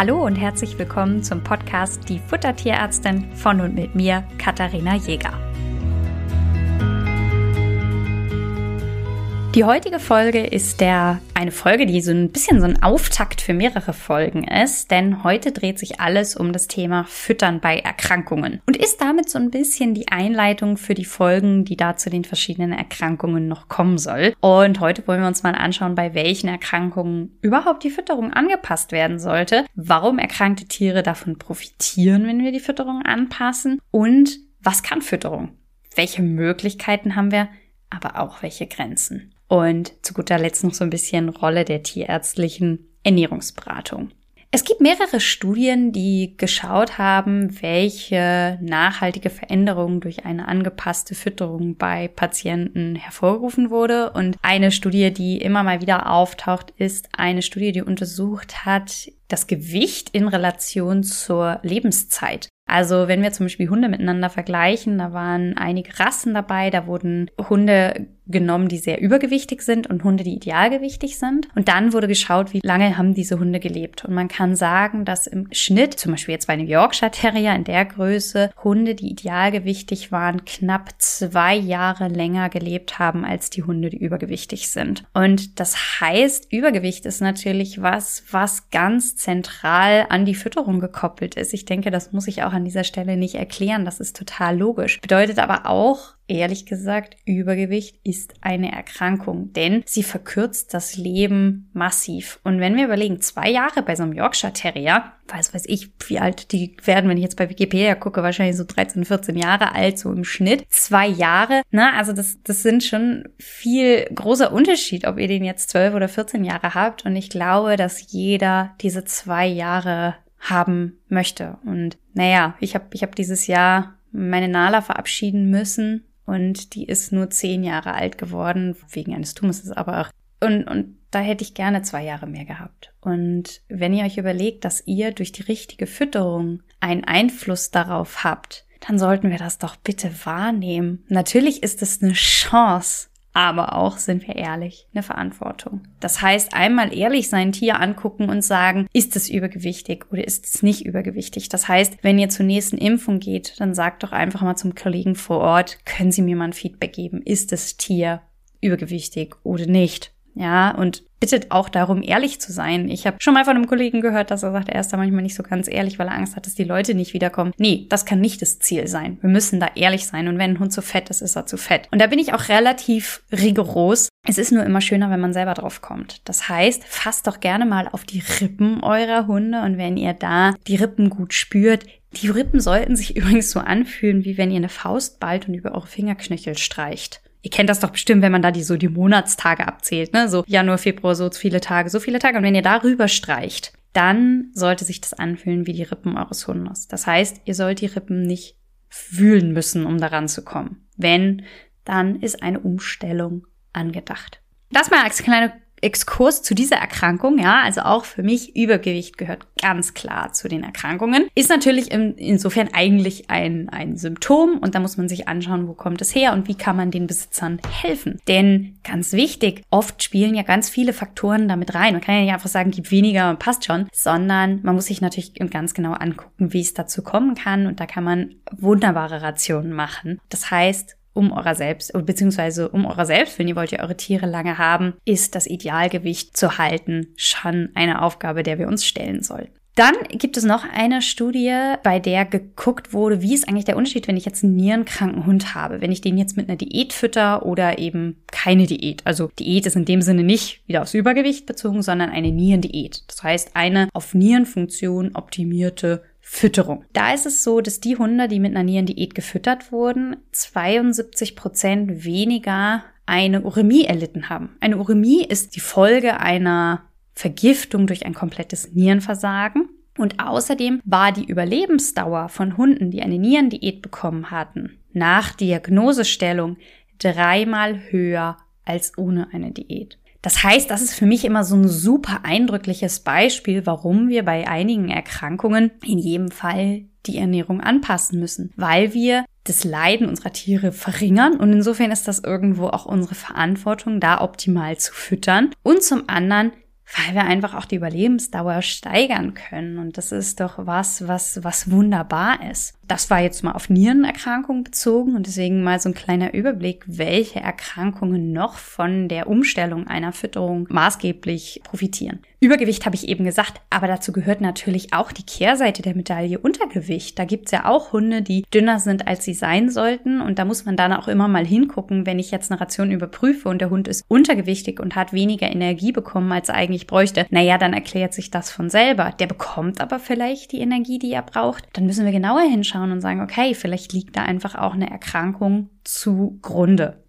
Hallo und herzlich willkommen zum Podcast Die Futtertierärztin von und mit mir, Katharina Jäger. Die heutige Folge ist der eine Folge, die so ein bisschen so ein Auftakt für mehrere Folgen ist, denn heute dreht sich alles um das Thema Füttern bei Erkrankungen und ist damit so ein bisschen die Einleitung für die Folgen, die da zu den verschiedenen Erkrankungen noch kommen soll. Und heute wollen wir uns mal anschauen, bei welchen Erkrankungen überhaupt die Fütterung angepasst werden sollte, warum erkrankte Tiere davon profitieren, wenn wir die Fütterung anpassen und was kann Fütterung? Welche Möglichkeiten haben wir, aber auch welche Grenzen? Und zu guter Letzt noch so ein bisschen Rolle der tierärztlichen Ernährungsberatung. Es gibt mehrere Studien, die geschaut haben, welche nachhaltige Veränderung durch eine angepasste Fütterung bei Patienten hervorgerufen wurde. Und eine Studie, die immer mal wieder auftaucht, ist eine Studie, die untersucht hat, das Gewicht in Relation zur Lebenszeit. Also wenn wir zum Beispiel Hunde miteinander vergleichen, da waren einige Rassen dabei, da wurden Hunde genommen, die sehr übergewichtig sind und Hunde, die idealgewichtig sind. Und dann wurde geschaut, wie lange haben diese Hunde gelebt. Und man kann sagen, dass im Schnitt, zum Beispiel jetzt bei einem Yorkshire Terrier in der Größe, Hunde, die idealgewichtig waren, knapp zwei Jahre länger gelebt haben als die Hunde, die übergewichtig sind. Und das heißt, Übergewicht ist natürlich was, was ganz zentral an die Fütterung gekoppelt ist. Ich denke, das muss ich auch an dieser Stelle nicht erklären. Das ist total logisch. Bedeutet aber auch, ehrlich gesagt, Übergewicht ist eine Erkrankung, denn sie verkürzt das Leben massiv. Und wenn wir überlegen, zwei Jahre bei so einem Yorkshire Terrier, weiß weiß ich, wie alt die werden, wenn ich jetzt bei Wikipedia gucke, wahrscheinlich so 13, 14 Jahre alt, so im Schnitt. Zwei Jahre, ne, also das, das sind schon viel großer Unterschied, ob ihr den jetzt 12 oder 14 Jahre habt. Und ich glaube, dass jeder diese zwei Jahre haben möchte. Und naja, ich habe ich hab dieses Jahr meine Nala verabschieden müssen und die ist nur zehn Jahre alt geworden, wegen eines Tumors aber auch. Und, und da hätte ich gerne zwei Jahre mehr gehabt. Und wenn ihr euch überlegt, dass ihr durch die richtige Fütterung einen Einfluss darauf habt, dann sollten wir das doch bitte wahrnehmen. Natürlich ist es eine Chance, aber auch, sind wir ehrlich, eine Verantwortung. Das heißt, einmal ehrlich sein Tier angucken und sagen, ist es übergewichtig oder ist es nicht übergewichtig? Das heißt, wenn ihr zur nächsten Impfung geht, dann sagt doch einfach mal zum Kollegen vor Ort, können Sie mir mal ein Feedback geben? Ist das Tier übergewichtig oder nicht? Ja, und bittet auch darum, ehrlich zu sein. Ich habe schon mal von einem Kollegen gehört, dass er sagt, er ist da manchmal nicht so ganz ehrlich, weil er Angst hat, dass die Leute nicht wiederkommen. Nee, das kann nicht das Ziel sein. Wir müssen da ehrlich sein. Und wenn ein Hund zu fett ist, ist er zu fett. Und da bin ich auch relativ rigoros. Es ist nur immer schöner, wenn man selber drauf kommt. Das heißt, fasst doch gerne mal auf die Rippen eurer Hunde. Und wenn ihr da die Rippen gut spürt, die Rippen sollten sich übrigens so anfühlen, wie wenn ihr eine Faust ballt und über eure Fingerknöchel streicht. Ihr kennt das doch bestimmt, wenn man da die so die Monatstage abzählt, ne? So Januar, Februar, so viele Tage, so viele Tage. Und wenn ihr darüber streicht, dann sollte sich das anfühlen wie die Rippen eures Hundes. Das heißt, ihr sollt die Rippen nicht fühlen müssen, um daran zu kommen. Wenn, dann ist eine Umstellung angedacht. Das mal als kleine Exkurs zu dieser Erkrankung, ja, also auch für mich Übergewicht gehört ganz klar zu den Erkrankungen, ist natürlich in, insofern eigentlich ein, ein Symptom und da muss man sich anschauen, wo kommt es her und wie kann man den Besitzern helfen. Denn ganz wichtig, oft spielen ja ganz viele Faktoren damit rein. Man kann ja nicht einfach sagen, gib weniger und passt schon, sondern man muss sich natürlich ganz genau angucken, wie es dazu kommen kann und da kann man wunderbare Rationen machen. Das heißt, um eurer selbst, beziehungsweise um eurer selbst, wenn ihr wollt ja eure Tiere lange haben, ist das Idealgewicht zu halten schon eine Aufgabe, der wir uns stellen sollten. Dann gibt es noch eine Studie, bei der geguckt wurde, wie ist eigentlich der Unterschied, wenn ich jetzt einen nierenkranken Hund habe, wenn ich den jetzt mit einer Diät fütter oder eben keine Diät. Also Diät ist in dem Sinne nicht wieder aufs Übergewicht bezogen, sondern eine Nierendiät. Das heißt, eine auf Nierenfunktion optimierte Fütterung. Da ist es so, dass die Hunde, die mit einer Nierendiät gefüttert wurden, 72 Prozent weniger eine Uremie erlitten haben. Eine Uremie ist die Folge einer Vergiftung durch ein komplettes Nierenversagen. Und außerdem war die Überlebensdauer von Hunden, die eine Nierendiät bekommen hatten, nach Diagnosestellung dreimal höher als ohne eine Diät. Das heißt, das ist für mich immer so ein super eindrückliches Beispiel, warum wir bei einigen Erkrankungen in jedem Fall die Ernährung anpassen müssen, weil wir das Leiden unserer Tiere verringern und insofern ist das irgendwo auch unsere Verantwortung, da optimal zu füttern und zum anderen weil wir einfach auch die Überlebensdauer steigern können. Und das ist doch was, was, was wunderbar ist. Das war jetzt mal auf Nierenerkrankungen bezogen und deswegen mal so ein kleiner Überblick, welche Erkrankungen noch von der Umstellung einer Fütterung maßgeblich profitieren. Übergewicht habe ich eben gesagt, aber dazu gehört natürlich auch die Kehrseite der Medaille Untergewicht. Da gibt's ja auch Hunde, die dünner sind, als sie sein sollten. Und da muss man dann auch immer mal hingucken, wenn ich jetzt eine Ration überprüfe und der Hund ist untergewichtig und hat weniger Energie bekommen, als er eigentlich bräuchte. Naja, dann erklärt sich das von selber. Der bekommt aber vielleicht die Energie, die er braucht. Dann müssen wir genauer hinschauen und sagen, okay, vielleicht liegt da einfach auch eine Erkrankung zugrunde.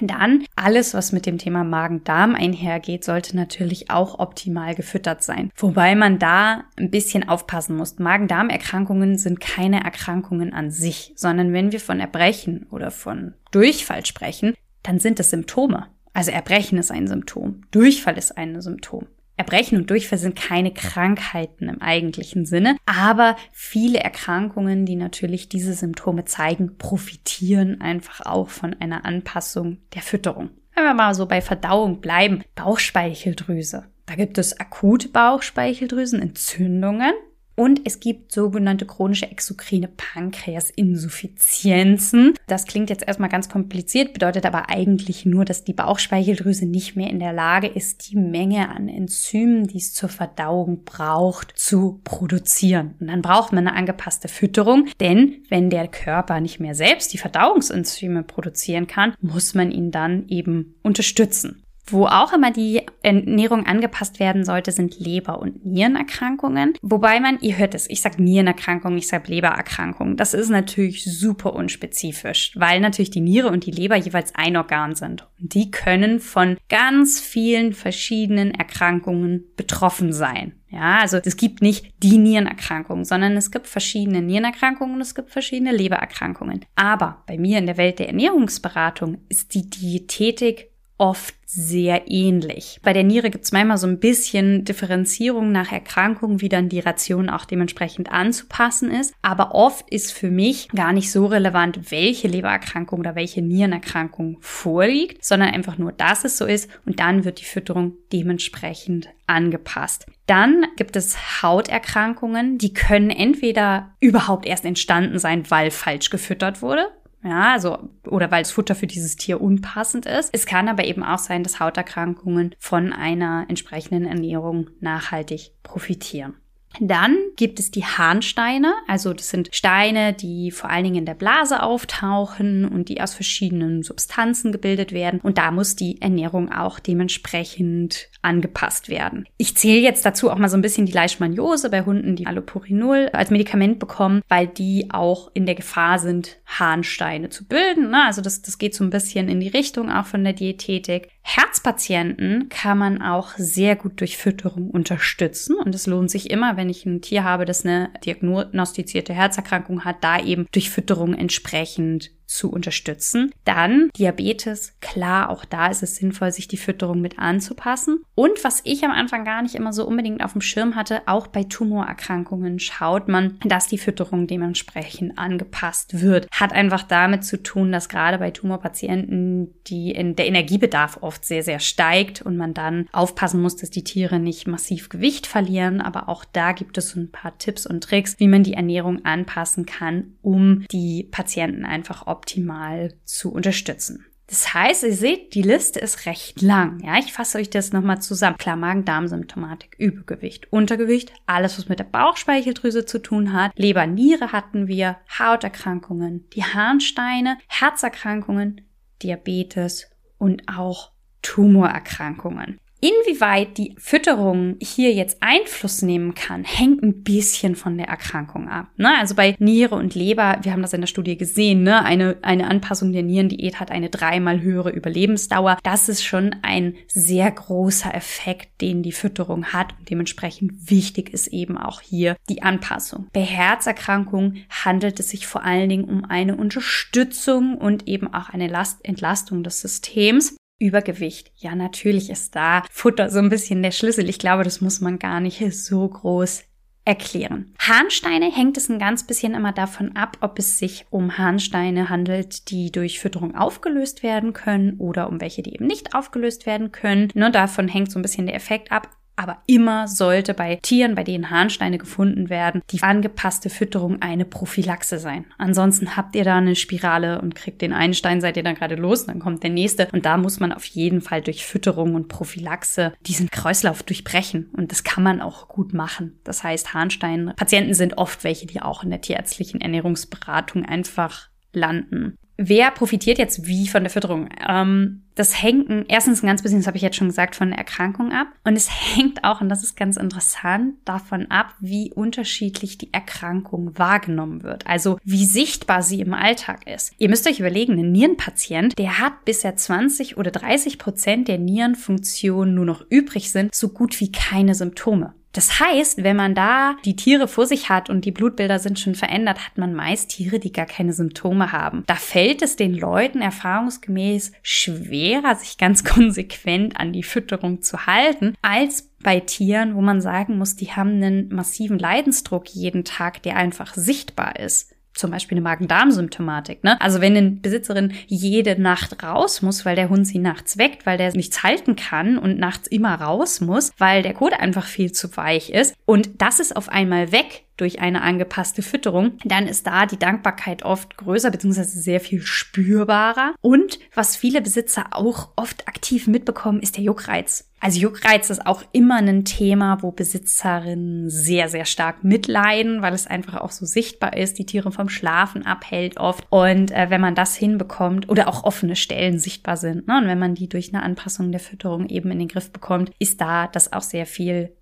Dann alles, was mit dem Thema Magen-Darm einhergeht, sollte natürlich auch optimal gefüttert sein. Wobei man da ein bisschen aufpassen muss. Magen-Darm-Erkrankungen sind keine Erkrankungen an sich, sondern wenn wir von Erbrechen oder von Durchfall sprechen, dann sind es Symptome. Also Erbrechen ist ein Symptom, Durchfall ist ein Symptom. Erbrechen und Durchfall sind keine Krankheiten im eigentlichen Sinne, aber viele Erkrankungen, die natürlich diese Symptome zeigen, profitieren einfach auch von einer Anpassung der Fütterung. Wenn wir mal so bei Verdauung bleiben, Bauchspeicheldrüse. Da gibt es akute Bauchspeicheldrüsenentzündungen, und es gibt sogenannte chronische exokrine Pankreasinsuffizienzen. Das klingt jetzt erstmal ganz kompliziert, bedeutet aber eigentlich nur, dass die Bauchspeicheldrüse nicht mehr in der Lage ist, die Menge an Enzymen, die es zur Verdauung braucht, zu produzieren. Und dann braucht man eine angepasste Fütterung, denn wenn der Körper nicht mehr selbst die Verdauungsenzyme produzieren kann, muss man ihn dann eben unterstützen. Wo auch immer die Ernährung angepasst werden sollte, sind Leber- und Nierenerkrankungen. Wobei man, ihr hört es, ich sage Nierenerkrankungen, ich sage Lebererkrankungen. Das ist natürlich super unspezifisch, weil natürlich die Niere und die Leber jeweils ein Organ sind. Und die können von ganz vielen verschiedenen Erkrankungen betroffen sein. Ja, also es gibt nicht die Nierenerkrankung, sondern es gibt verschiedene Nierenerkrankungen und es gibt verschiedene Lebererkrankungen. Aber bei mir in der Welt der Ernährungsberatung ist die Diätetik oft sehr ähnlich. Bei der Niere gibt es manchmal so ein bisschen Differenzierung nach Erkrankung, wie dann die Ration auch dementsprechend anzupassen ist. Aber oft ist für mich gar nicht so relevant, welche Lebererkrankung oder welche Nierenerkrankung vorliegt, sondern einfach nur, dass es so ist und dann wird die Fütterung dementsprechend angepasst. Dann gibt es Hauterkrankungen, die können entweder überhaupt erst entstanden sein, weil falsch gefüttert wurde. Ja, also, oder weil das Futter für dieses Tier unpassend ist. Es kann aber eben auch sein, dass Hauterkrankungen von einer entsprechenden Ernährung nachhaltig profitieren. Dann gibt es die Harnsteine, also das sind Steine, die vor allen Dingen in der Blase auftauchen und die aus verschiedenen Substanzen gebildet werden. Und da muss die Ernährung auch dementsprechend angepasst werden. Ich zähle jetzt dazu auch mal so ein bisschen die Leishmaniose bei Hunden, die Allopurinol als Medikament bekommen, weil die auch in der Gefahr sind, Harnsteine zu bilden. Ne? Also das, das geht so ein bisschen in die Richtung auch von der Diätetik. Herzpatienten kann man auch sehr gut durch Fütterung unterstützen und es lohnt sich immer, wenn ich ein Tier habe, das eine diagnostizierte Herzerkrankung hat, da eben durch Fütterung entsprechend zu unterstützen. Dann Diabetes, klar, auch da ist es sinnvoll, sich die Fütterung mit anzupassen. Und was ich am Anfang gar nicht immer so unbedingt auf dem Schirm hatte, auch bei Tumorerkrankungen schaut man, dass die Fütterung dementsprechend angepasst wird. Hat einfach damit zu tun, dass gerade bei Tumorpatienten die der Energiebedarf oft sehr, sehr steigt und man dann aufpassen muss, dass die Tiere nicht massiv Gewicht verlieren. Aber auch da gibt es ein paar Tipps und Tricks, wie man die Ernährung anpassen kann, um die Patienten einfach optimal zu unterstützen. Das heißt, ihr seht, die Liste ist recht lang. Ja, ich fasse euch das nochmal zusammen. Klar, Magen-Darm-Symptomatik, Übergewicht, Untergewicht, alles, was mit der Bauchspeicheldrüse zu tun hat. Leber, Niere hatten wir, Hauterkrankungen, die Harnsteine, Herzerkrankungen, Diabetes und auch Tumorerkrankungen. Inwieweit die Fütterung hier jetzt Einfluss nehmen kann, hängt ein bisschen von der Erkrankung ab. Ne? Also bei Niere und Leber, wir haben das in der Studie gesehen, ne? eine, eine Anpassung der Nierendiät hat eine dreimal höhere Überlebensdauer. Das ist schon ein sehr großer Effekt, den die Fütterung hat und dementsprechend wichtig ist eben auch hier die Anpassung. Bei Herzerkrankungen handelt es sich vor allen Dingen um eine Unterstützung und eben auch eine Last Entlastung des Systems. Übergewicht. Ja, natürlich ist da Futter so ein bisschen der Schlüssel. Ich glaube, das muss man gar nicht so groß erklären. Harnsteine hängt es ein ganz bisschen immer davon ab, ob es sich um Harnsteine handelt, die durch Fütterung aufgelöst werden können oder um welche, die eben nicht aufgelöst werden können. Nur davon hängt so ein bisschen der Effekt ab. Aber immer sollte bei Tieren, bei denen Harnsteine gefunden werden, die angepasste Fütterung eine Prophylaxe sein. Ansonsten habt ihr da eine Spirale und kriegt den einen Stein, seid ihr dann gerade los, dann kommt der nächste. Und da muss man auf jeden Fall durch Fütterung und Prophylaxe diesen Kreislauf durchbrechen. Und das kann man auch gut machen. Das heißt, Harnstein-Patienten sind oft welche, die auch in der tierärztlichen Ernährungsberatung einfach landen. Wer profitiert jetzt wie von der Fütterung? Ähm, das hängt erstens ein ganz bisschen, das habe ich jetzt schon gesagt, von der Erkrankung ab. Und es hängt auch, und das ist ganz interessant, davon ab, wie unterschiedlich die Erkrankung wahrgenommen wird. Also wie sichtbar sie im Alltag ist. Ihr müsst euch überlegen, ein Nierenpatient, der hat bisher 20 oder 30 Prozent der Nierenfunktion nur noch übrig sind, so gut wie keine Symptome. Das heißt, wenn man da die Tiere vor sich hat und die Blutbilder sind schon verändert, hat man meist Tiere, die gar keine Symptome haben. Da fällt es den Leuten erfahrungsgemäß schwerer, sich ganz konsequent an die Fütterung zu halten, als bei Tieren, wo man sagen muss, die haben einen massiven Leidensdruck jeden Tag, der einfach sichtbar ist zum Beispiel eine Magen-Darm-Symptomatik. Ne? Also wenn eine Besitzerin jede Nacht raus muss, weil der Hund sie nachts weckt, weil der nichts halten kann und nachts immer raus muss, weil der Kot einfach viel zu weich ist und das ist auf einmal weg, durch eine angepasste Fütterung, dann ist da die Dankbarkeit oft größer bzw. sehr viel spürbarer. Und was viele Besitzer auch oft aktiv mitbekommen, ist der Juckreiz. Also Juckreiz ist auch immer ein Thema, wo Besitzerinnen sehr, sehr stark mitleiden, weil es einfach auch so sichtbar ist, die Tiere vom Schlafen abhält oft. Und äh, wenn man das hinbekommt oder auch offene Stellen sichtbar sind, ne, und wenn man die durch eine Anpassung der Fütterung eben in den Griff bekommt, ist da das auch sehr viel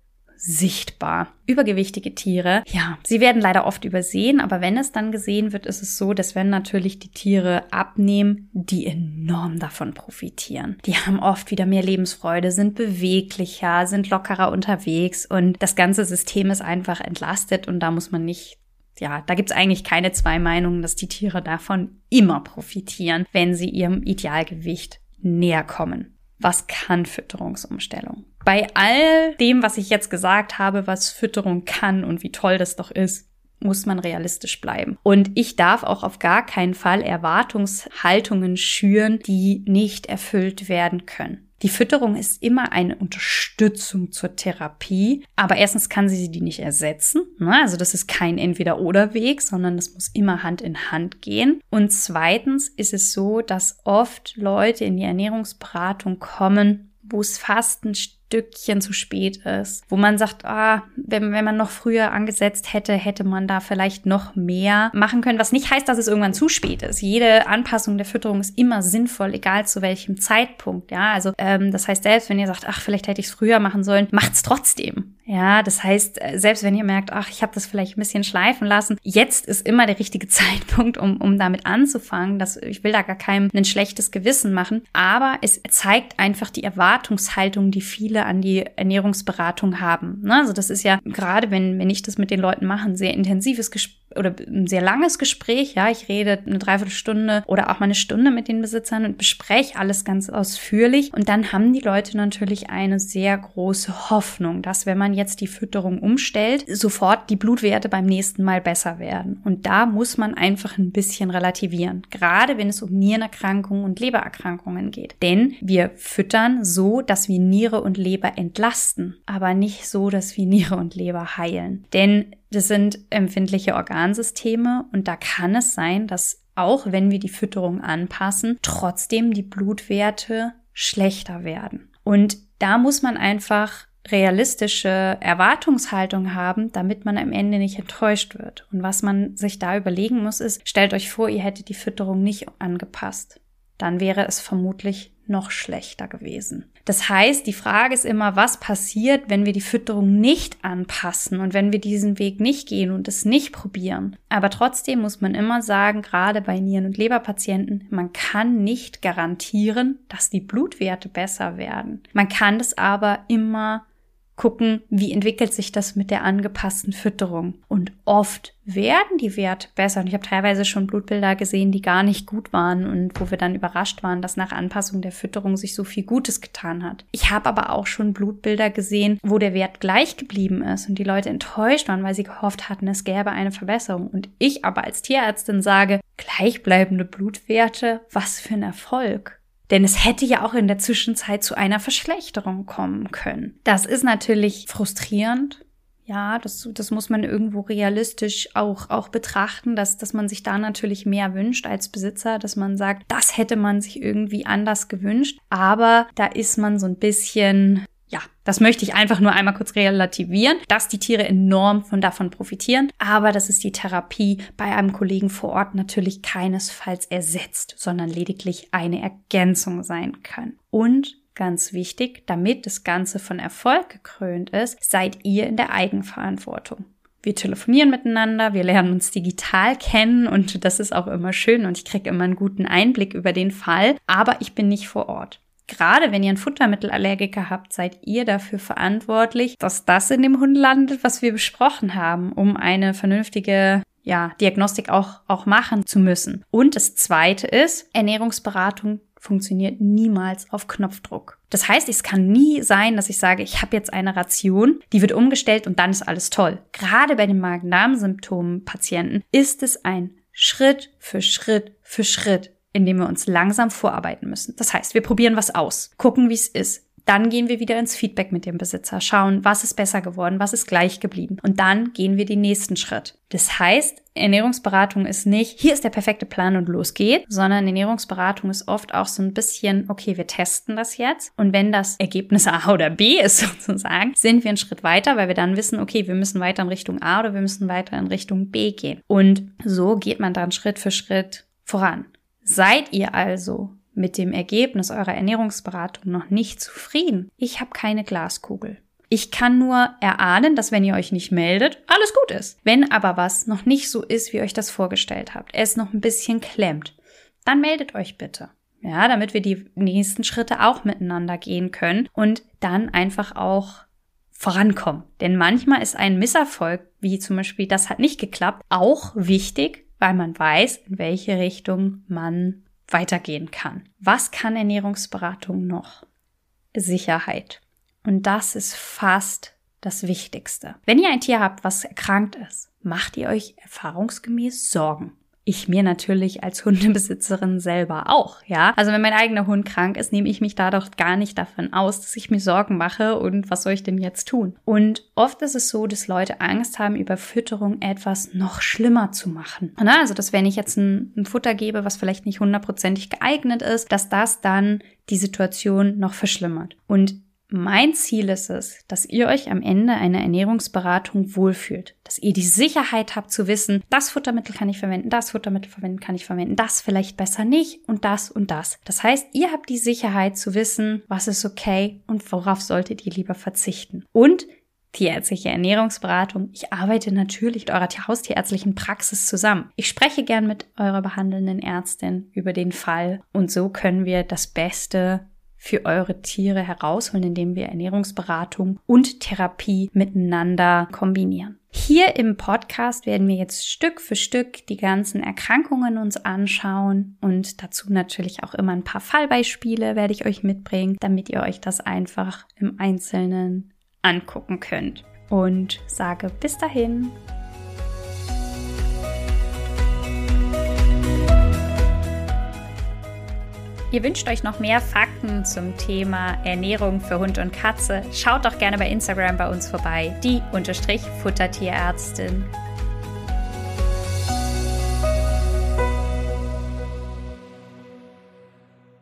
sichtbar. Übergewichtige Tiere, ja, sie werden leider oft übersehen, aber wenn es dann gesehen wird, ist es so, dass wenn natürlich die Tiere abnehmen, die enorm davon profitieren. Die haben oft wieder mehr Lebensfreude, sind beweglicher, sind lockerer unterwegs und das ganze System ist einfach entlastet und da muss man nicht ja, da gibt's eigentlich keine zwei Meinungen, dass die Tiere davon immer profitieren, wenn sie ihrem Idealgewicht näher kommen. Was kann Fütterungsumstellung? Bei all dem, was ich jetzt gesagt habe, was Fütterung kann und wie toll das doch ist, muss man realistisch bleiben. Und ich darf auch auf gar keinen Fall Erwartungshaltungen schüren, die nicht erfüllt werden können. Die Fütterung ist immer eine Unterstützung zur Therapie, aber erstens kann sie die nicht ersetzen. Ne? Also das ist kein Entweder-oder-Weg, sondern das muss immer Hand in Hand gehen. Und zweitens ist es so, dass oft Leute in die Ernährungsberatung kommen, wo es fast ein Stückchen zu spät ist, wo man sagt, ah, wenn, wenn man noch früher angesetzt hätte, hätte man da vielleicht noch mehr machen können, was nicht heißt, dass es irgendwann zu spät ist. Jede Anpassung der Fütterung ist immer sinnvoll, egal zu welchem Zeitpunkt. Ja, also ähm, das heißt, selbst wenn ihr sagt, ach, vielleicht hätte ich es früher machen sollen, macht's trotzdem. Ja, das heißt, äh, selbst wenn ihr merkt, ach, ich habe das vielleicht ein bisschen schleifen lassen, jetzt ist immer der richtige Zeitpunkt, um, um damit anzufangen. Das, ich will da gar keinem ein schlechtes Gewissen machen, aber es zeigt einfach die Erwartungshaltung, die viele an die Ernährungsberatung haben. Ne? Also das ist ja gerade, wenn, wenn ich das mit den Leuten mache, ein sehr intensives Gespräch oder ein sehr langes Gespräch. Ja, ich rede eine Dreiviertelstunde oder auch mal eine Stunde mit den Besitzern und bespreche alles ganz ausführlich. Und dann haben die Leute natürlich eine sehr große Hoffnung, dass wenn man jetzt die Fütterung umstellt, sofort die Blutwerte beim nächsten Mal besser werden. Und da muss man einfach ein bisschen relativieren. Gerade wenn es um Nierenerkrankungen und Lebererkrankungen geht. Denn wir füttern so, dass wir Niere und Leber entlasten, aber nicht so, dass wir Niere und Leber heilen. Denn das sind empfindliche Organsysteme und da kann es sein, dass auch wenn wir die Fütterung anpassen, trotzdem die Blutwerte schlechter werden. Und da muss man einfach realistische Erwartungshaltung haben, damit man am Ende nicht enttäuscht wird. Und was man sich da überlegen muss, ist, stellt euch vor, ihr hättet die Fütterung nicht angepasst. Dann wäre es vermutlich noch schlechter gewesen. Das heißt, die Frage ist immer, was passiert, wenn wir die Fütterung nicht anpassen und wenn wir diesen Weg nicht gehen und es nicht probieren. Aber trotzdem muss man immer sagen, gerade bei Nieren- und Leberpatienten, man kann nicht garantieren, dass die Blutwerte besser werden. Man kann es aber immer gucken, wie entwickelt sich das mit der angepassten Fütterung. Und oft werden die Werte besser. Und ich habe teilweise schon Blutbilder gesehen, die gar nicht gut waren und wo wir dann überrascht waren, dass nach Anpassung der Fütterung sich so viel Gutes getan hat. Ich habe aber auch schon Blutbilder gesehen, wo der Wert gleich geblieben ist und die Leute enttäuscht waren, weil sie gehofft hatten, es gäbe eine Verbesserung. Und ich aber als Tierärztin sage, gleichbleibende Blutwerte, was für ein Erfolg. Denn es hätte ja auch in der Zwischenzeit zu einer Verschlechterung kommen können. Das ist natürlich frustrierend. Ja, das, das muss man irgendwo realistisch auch, auch betrachten, dass, dass man sich da natürlich mehr wünscht als Besitzer, dass man sagt, das hätte man sich irgendwie anders gewünscht. Aber da ist man so ein bisschen das möchte ich einfach nur einmal kurz relativieren, dass die Tiere enorm von davon profitieren, aber dass es die Therapie bei einem Kollegen vor Ort natürlich keinesfalls ersetzt, sondern lediglich eine Ergänzung sein kann. Und ganz wichtig, damit das Ganze von Erfolg gekrönt ist, seid ihr in der Eigenverantwortung. Wir telefonieren miteinander, wir lernen uns digital kennen und das ist auch immer schön und ich kriege immer einen guten Einblick über den Fall, aber ich bin nicht vor Ort. Gerade wenn ihr einen Futtermittelallergiker habt, seid ihr dafür verantwortlich, dass das in dem Hund landet, was wir besprochen haben, um eine vernünftige ja, Diagnostik auch, auch machen zu müssen. Und das zweite ist, Ernährungsberatung funktioniert niemals auf Knopfdruck. Das heißt, es kann nie sein, dass ich sage, ich habe jetzt eine Ration, die wird umgestellt und dann ist alles toll. Gerade bei den Magen-Darm-Symptomen-Patienten ist es ein Schritt für Schritt für Schritt indem wir uns langsam vorarbeiten müssen. Das heißt, wir probieren was aus, gucken, wie es ist. Dann gehen wir wieder ins Feedback mit dem Besitzer, schauen, was ist besser geworden, was ist gleich geblieben. Und dann gehen wir den nächsten Schritt. Das heißt, Ernährungsberatung ist nicht, hier ist der perfekte Plan und los geht, sondern Ernährungsberatung ist oft auch so ein bisschen, okay, wir testen das jetzt. Und wenn das Ergebnis A oder B ist sozusagen, sind wir einen Schritt weiter, weil wir dann wissen, okay, wir müssen weiter in Richtung A oder wir müssen weiter in Richtung B gehen. Und so geht man dann Schritt für Schritt voran. Seid ihr also mit dem Ergebnis eurer Ernährungsberatung noch nicht zufrieden? Ich habe keine Glaskugel. Ich kann nur erahnen, dass wenn ihr euch nicht meldet, alles gut ist. Wenn aber was noch nicht so ist, wie ihr euch das vorgestellt habt, es noch ein bisschen klemmt, dann meldet euch bitte. Ja, damit wir die nächsten Schritte auch miteinander gehen können und dann einfach auch vorankommen. Denn manchmal ist ein Misserfolg, wie zum Beispiel das hat nicht geklappt, auch wichtig, weil man weiß, in welche Richtung man weitergehen kann. Was kann Ernährungsberatung noch? Sicherheit. Und das ist fast das Wichtigste. Wenn ihr ein Tier habt, was erkrankt ist, macht ihr euch erfahrungsgemäß Sorgen ich mir natürlich als Hundebesitzerin selber auch, ja. Also wenn mein eigener Hund krank ist, nehme ich mich da doch gar nicht davon aus, dass ich mir Sorgen mache und was soll ich denn jetzt tun? Und oft ist es so, dass Leute Angst haben, über Fütterung etwas noch schlimmer zu machen. Also, dass wenn ich jetzt ein, ein Futter gebe, was vielleicht nicht hundertprozentig geeignet ist, dass das dann die Situation noch verschlimmert. Und mein Ziel ist es, dass ihr euch am Ende einer Ernährungsberatung wohlfühlt, dass ihr die Sicherheit habt zu wissen, das Futtermittel kann ich verwenden, das Futtermittel verwenden kann ich verwenden, das vielleicht besser nicht und das und das. Das heißt, ihr habt die Sicherheit zu wissen, was ist okay und worauf solltet ihr lieber verzichten. Und tierärztliche Ernährungsberatung. Ich arbeite natürlich mit eurer haustierärztlichen Praxis zusammen. Ich spreche gern mit eurer behandelnden Ärztin über den Fall und so können wir das Beste für eure Tiere herausholen, indem wir Ernährungsberatung und Therapie miteinander kombinieren. Hier im Podcast werden wir jetzt Stück für Stück die ganzen Erkrankungen uns anschauen und dazu natürlich auch immer ein paar Fallbeispiele werde ich euch mitbringen, damit ihr euch das einfach im Einzelnen angucken könnt. Und sage bis dahin. Ihr wünscht euch noch mehr Fakten zum Thema Ernährung für Hund und Katze? Schaut doch gerne bei Instagram bei uns vorbei, die Futtertierärztin.